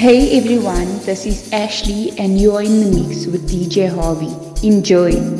Hey everyone, this is Ashley and you're in the mix with DJ Harvey. Enjoy!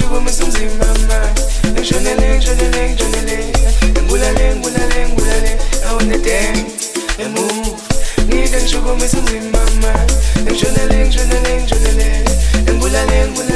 Shubu msumzi mama Njonele, njonele, njonele Ngulale, ngulale, ngulale I wanna dance and move Niden shubu msumzi mama Njonele, njonele, njonele Ngulale, ngulale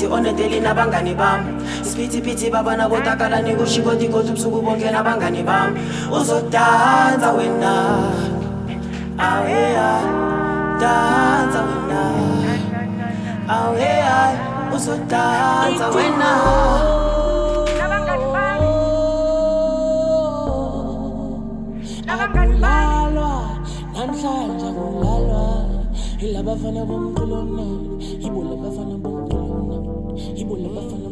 ngithi onedeli nabangane bami. Isiphithiphithi babana botakala nikushikotikoti ubusuku bonke nabangane bami. Uzodansa wena. Aweya dansa wena. Aweya uzodansa wena. Akulalwa namhlanje akulalwa ilabafana bomqulonani ibolabafana bom Ebola bafana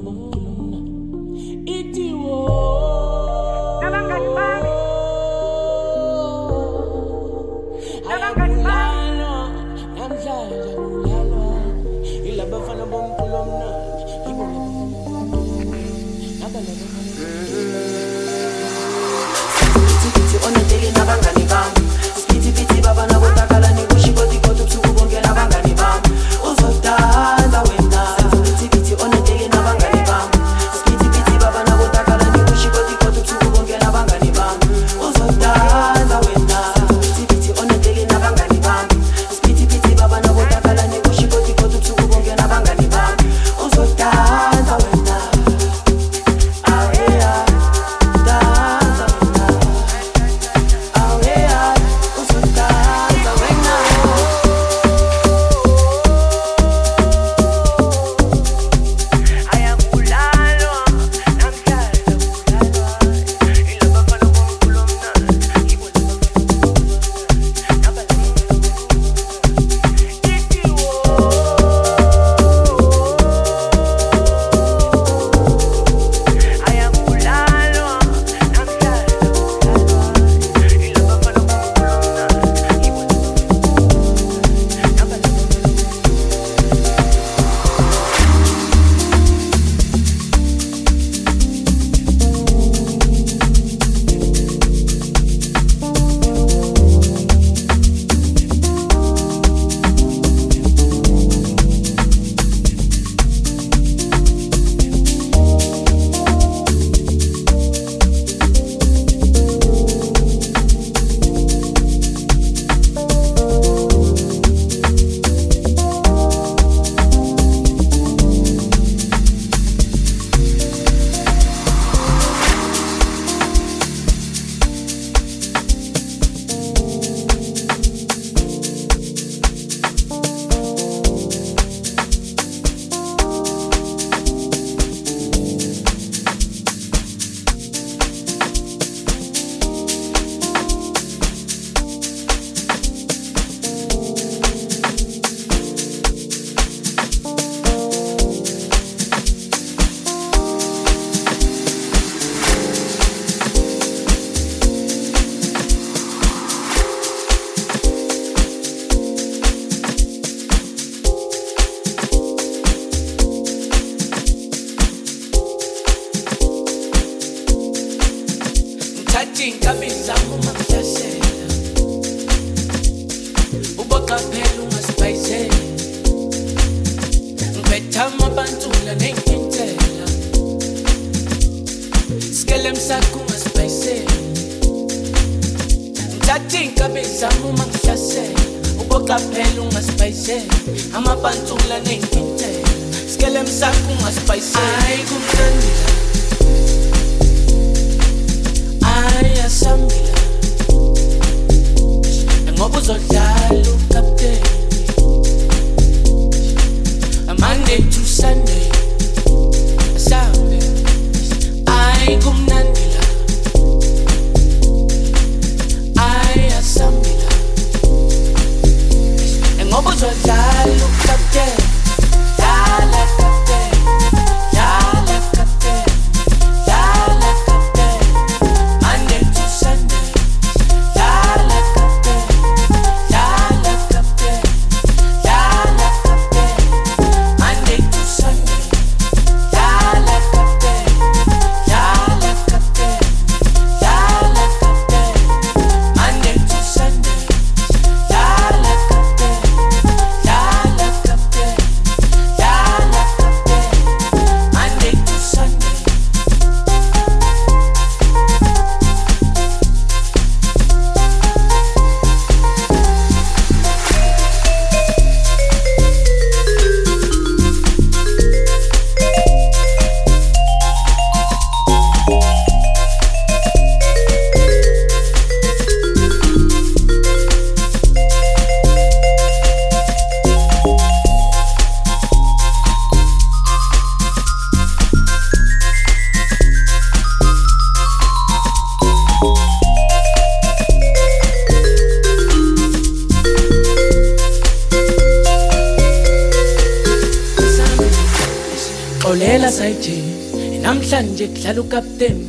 xolela sayije namhlanje kudlala ukapteni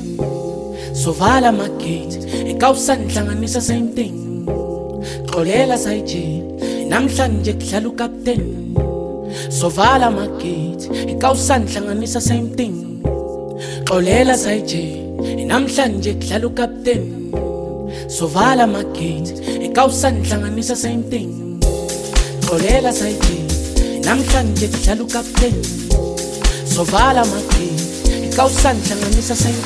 sovala amagate ekawusanihlanganisa same thing. Xolela sayije namhlanje kudlala ukapteni sovala amagate ekawusanihlanganisa same thing. Xolela sayije namhlanje kudlala ukapteni sovala amagate ekawusanihlanganisa same thing. Xolela sayije namhlanje kudlala ukapteni sovala amagate ekawusanihlanganisa same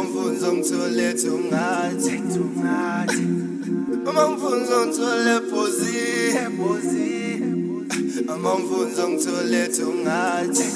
amamfunzo ngitholethe ungathi amamfunzo ngithole phosi amamfunzo ngitholethe ungathi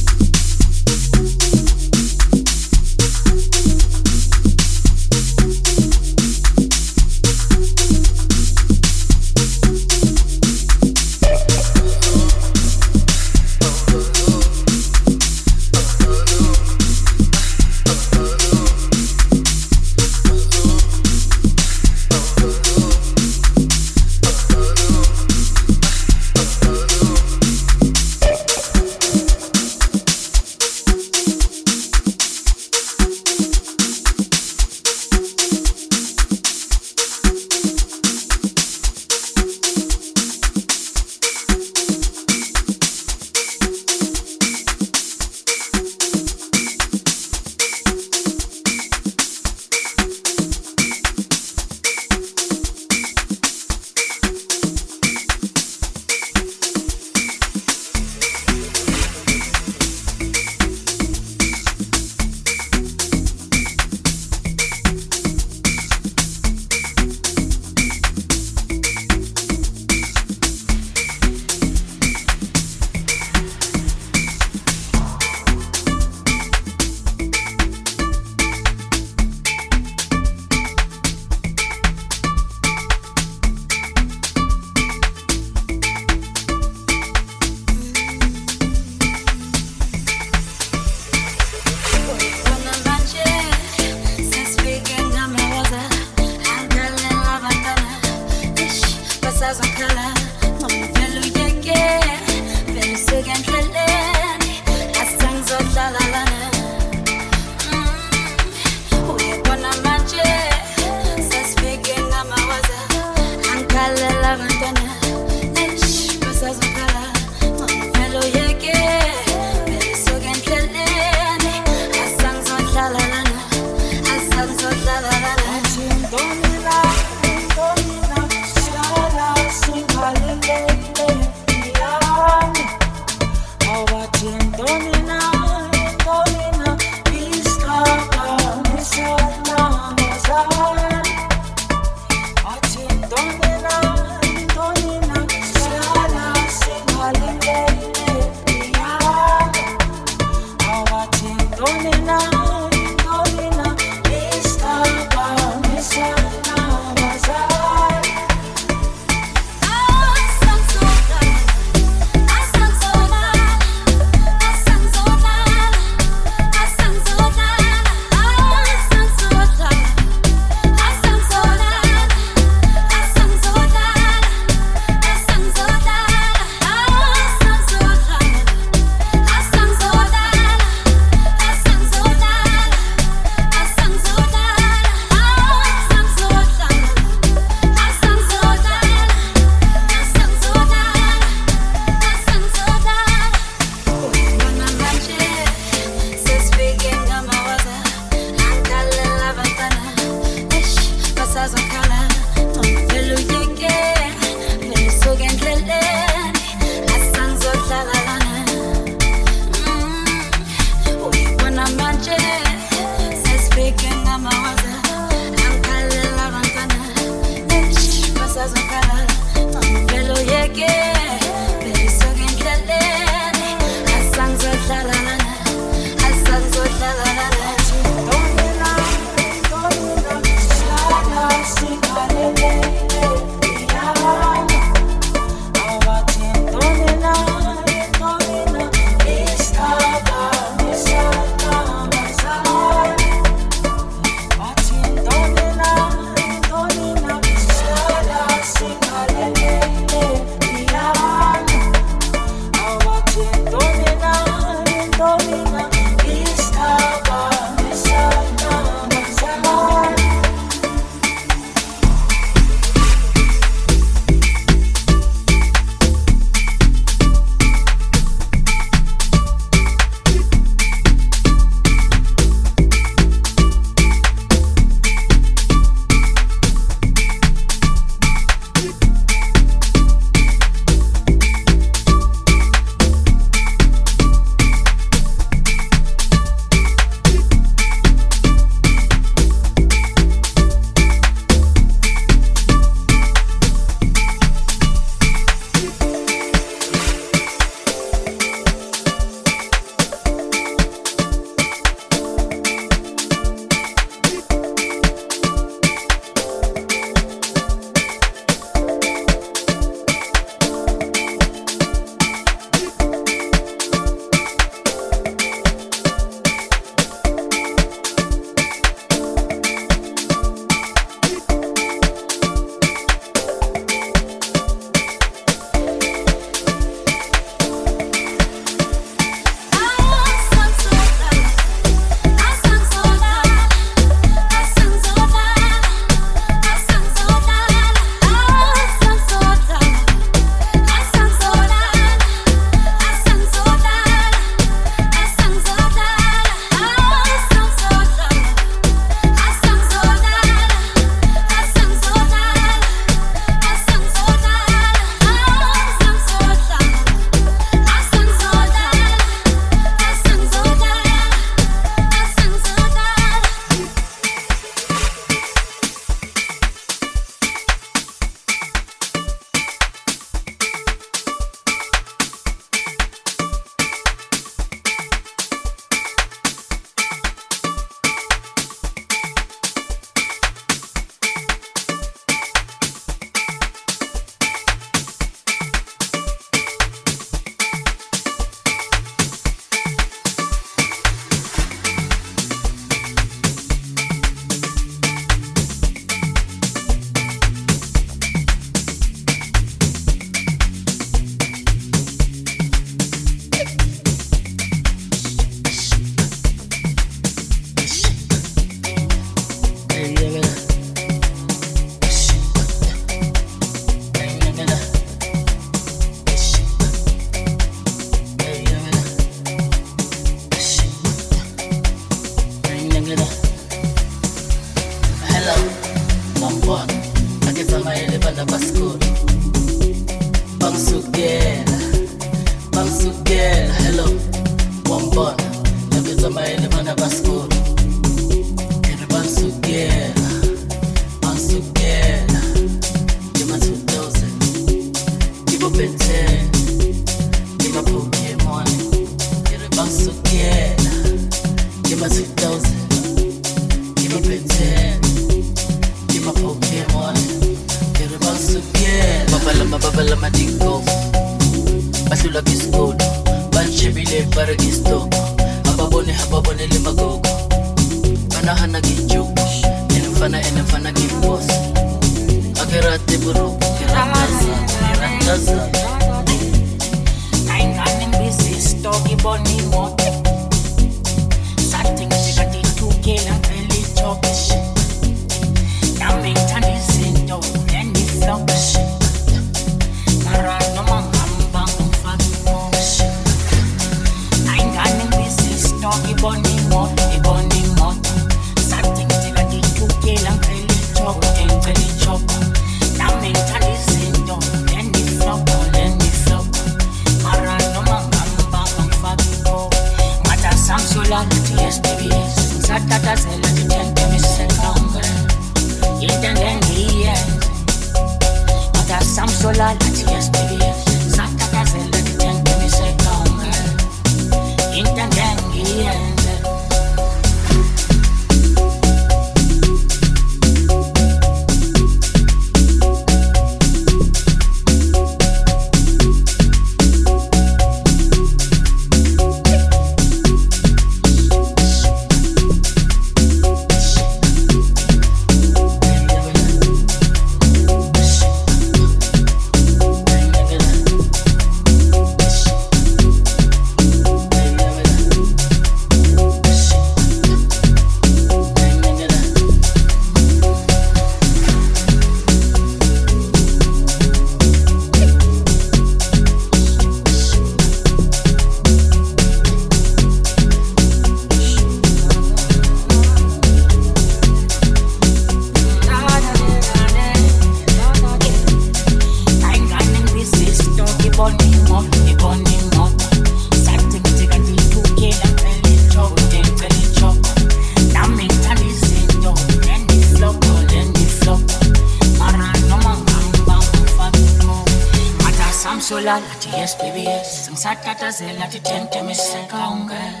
yes baby yes. Ngisakhathazela tithenthe miseka ungena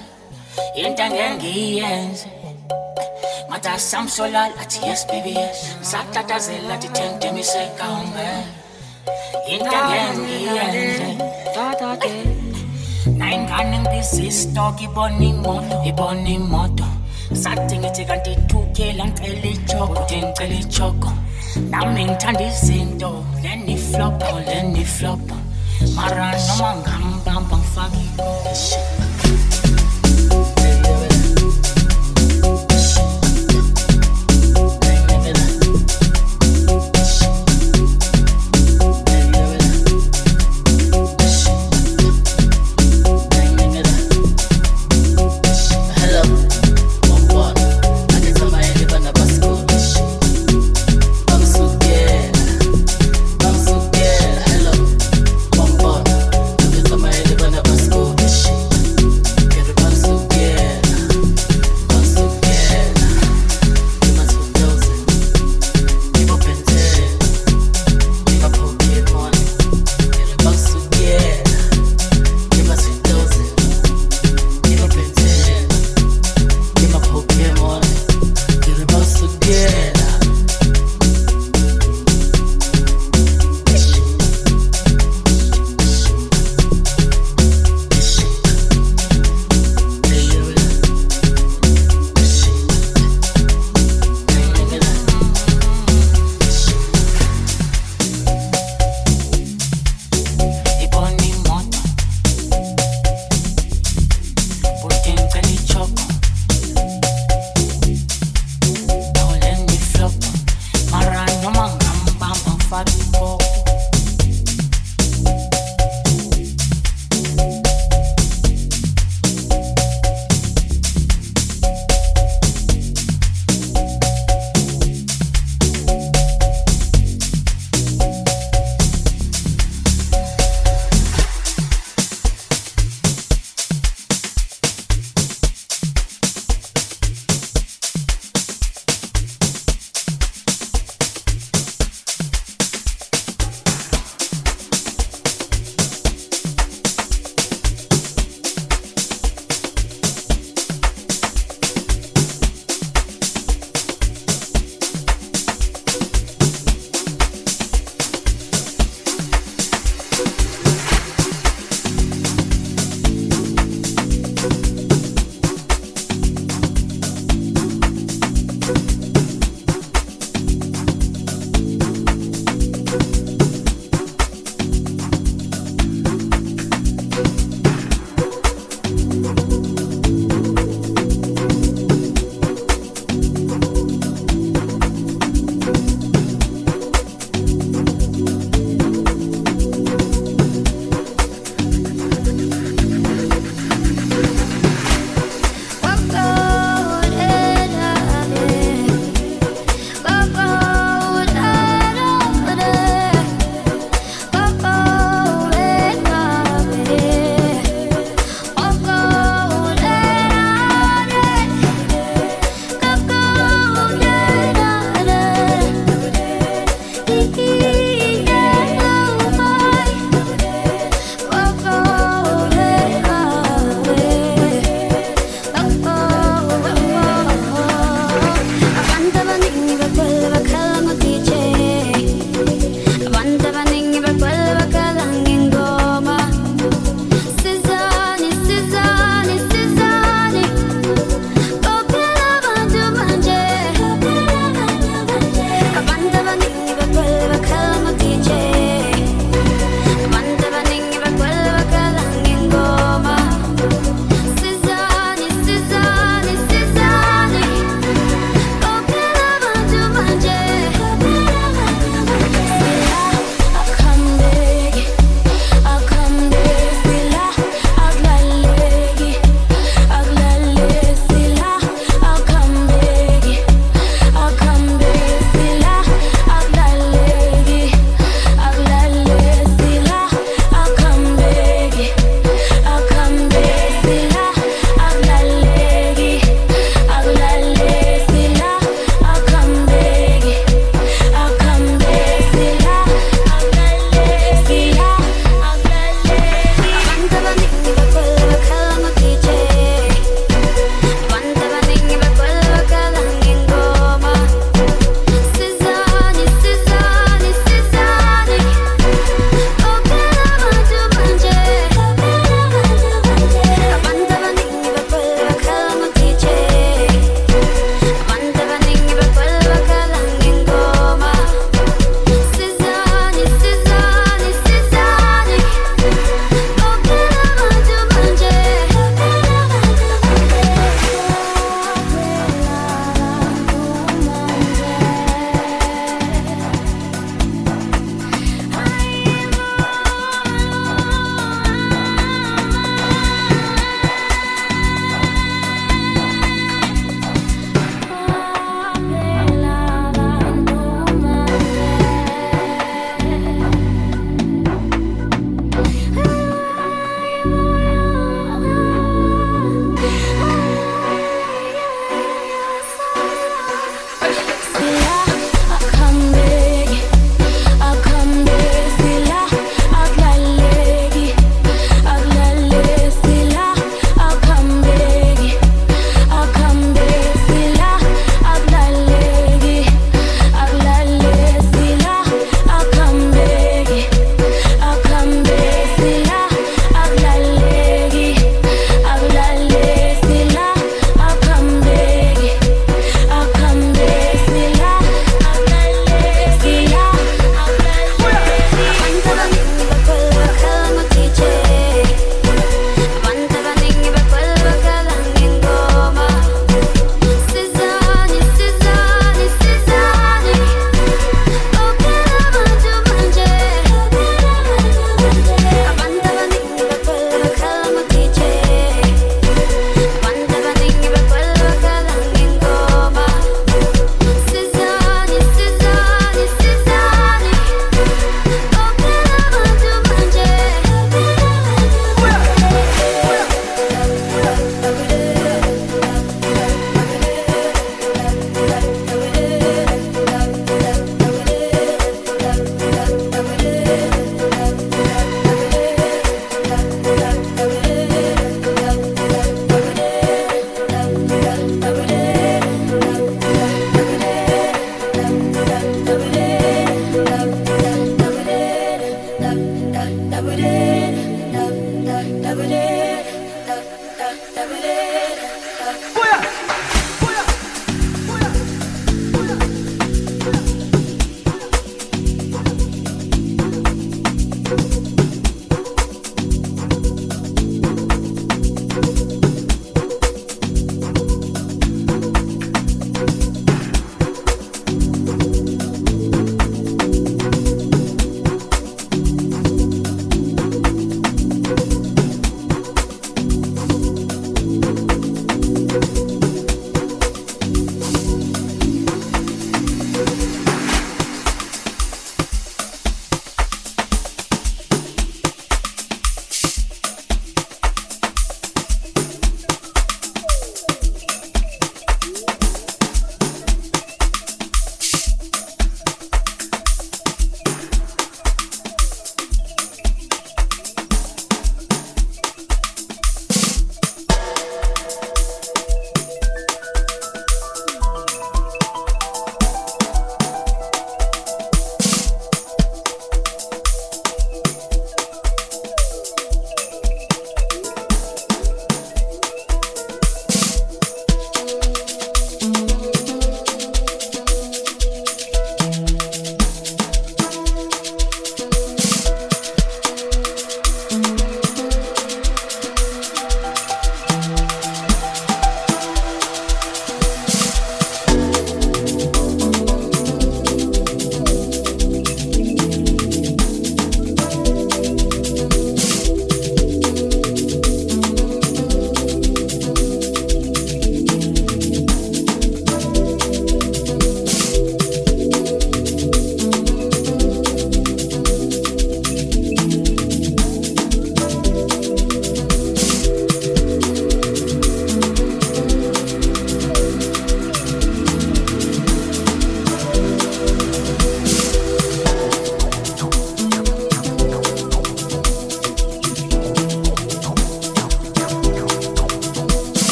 into angeke ngiyenze. Ngathi ah, asamsolala athi yes baby yes. Ngisakhathazela tithenthe miseka ungena into angeke ngiyenze. Nayingane ngibiza istock imoto ibona imoto. Sathi ngithi kanti ithukela ngicela ichoko ngicela ichoko. Nami ngithanda izinto leniflopho leniflopho Maran naman gang bang bang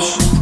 Thank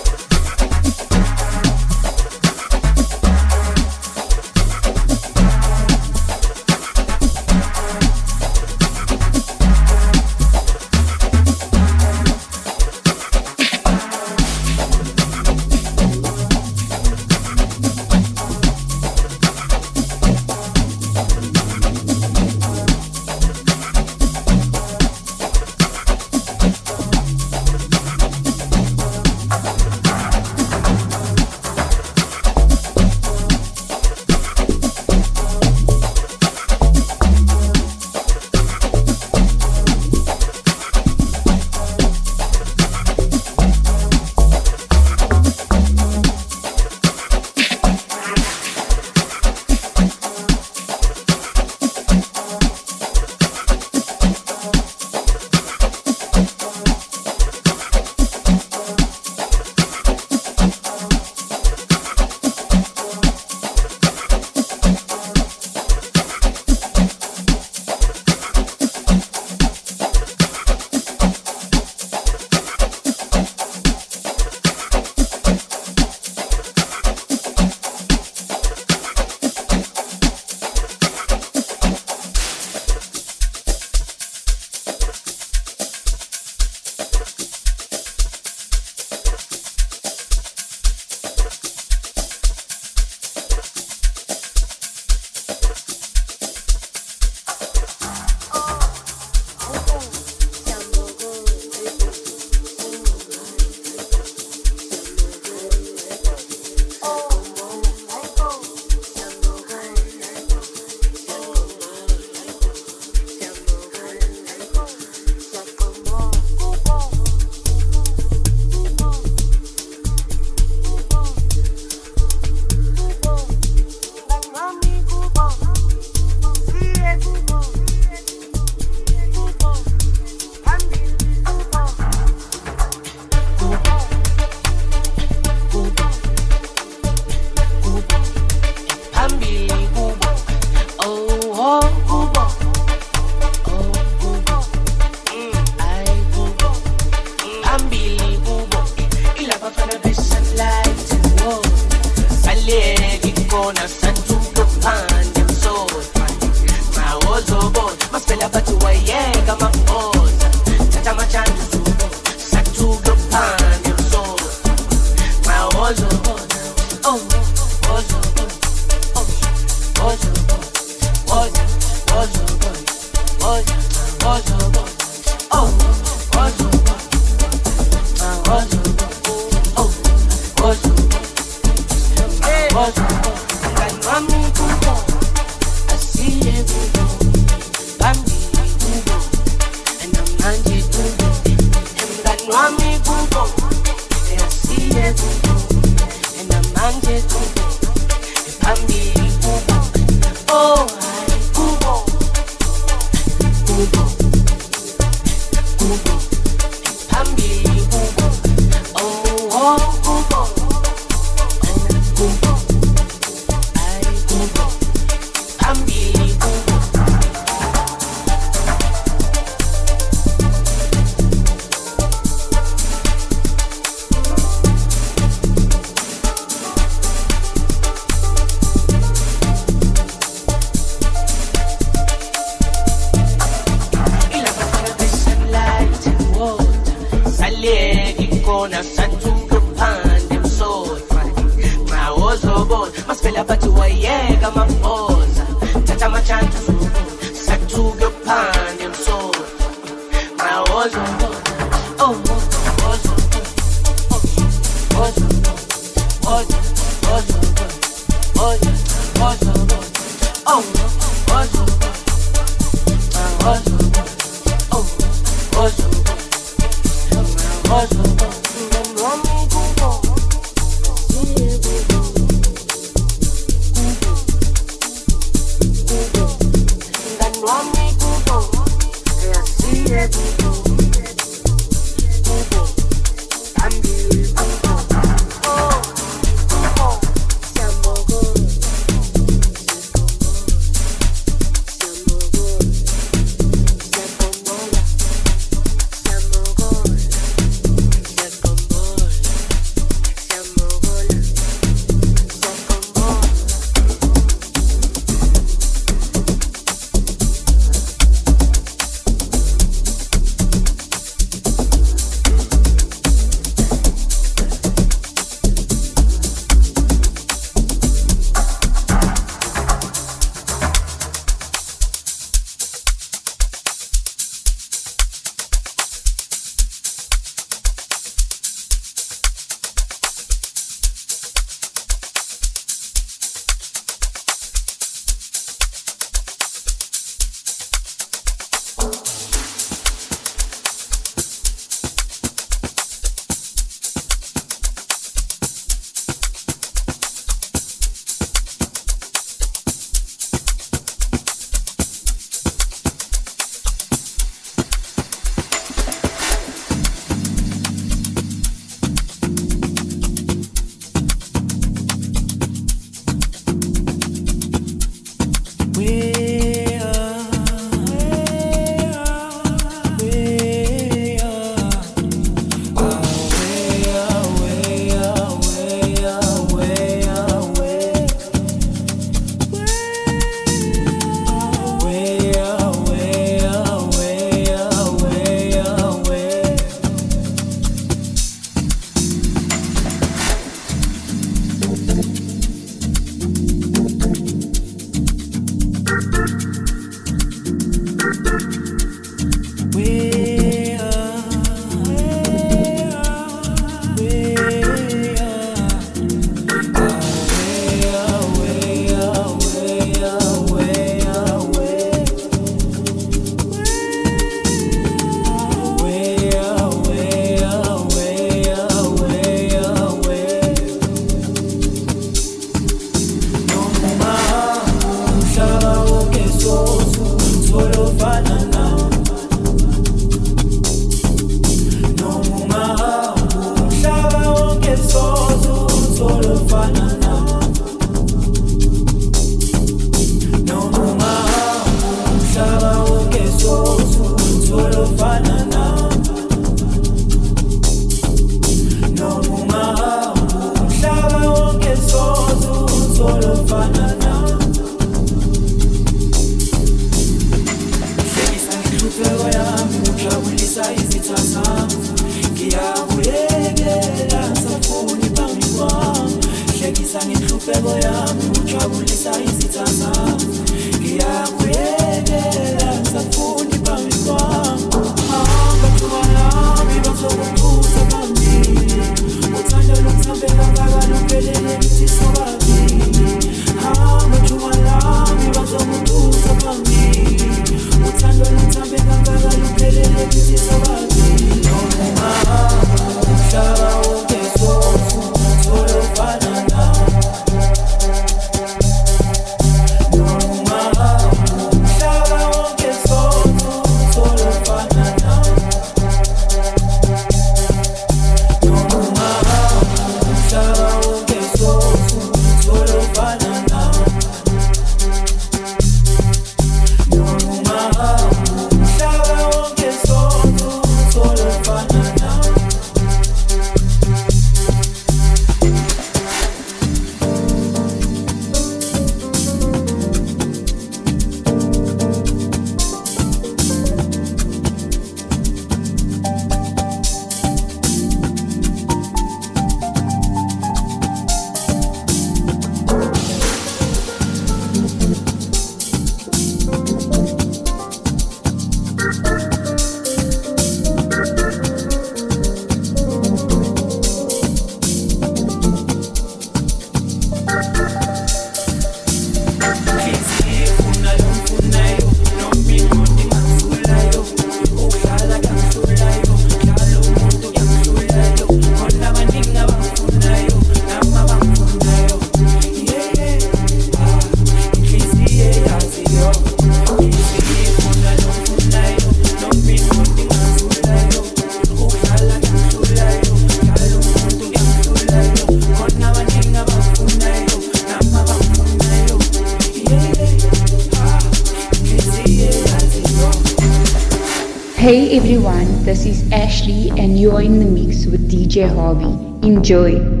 DJ Harvey. Enjoy.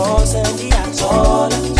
Usukose ndiyajola, jola,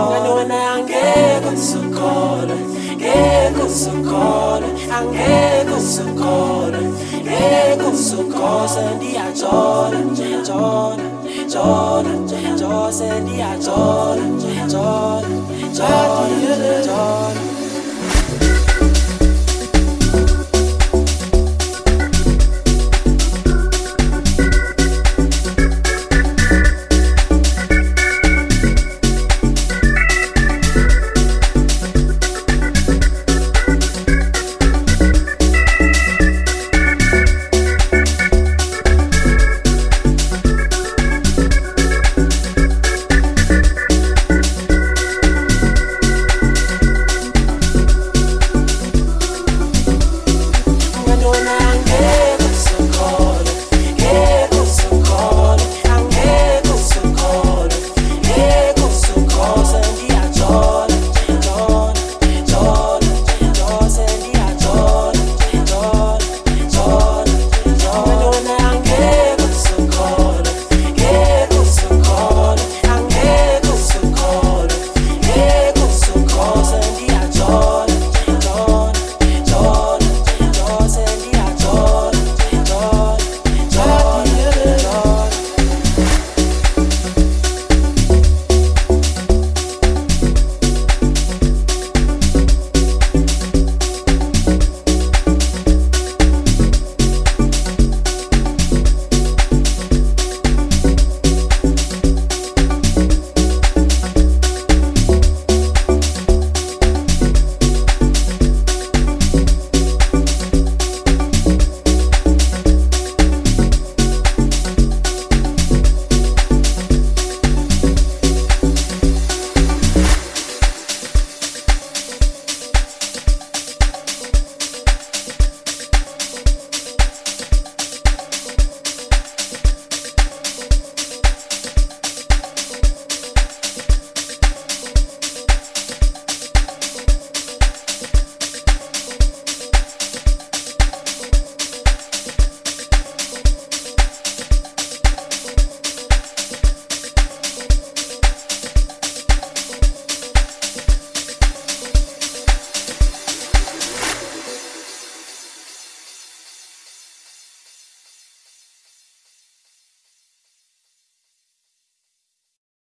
wena angeke uzukholwe ngeke uzukholwe angeke uzukholwe ngeke uzukholwe ndiyajola jola jola jose ndiyajola jola jola jola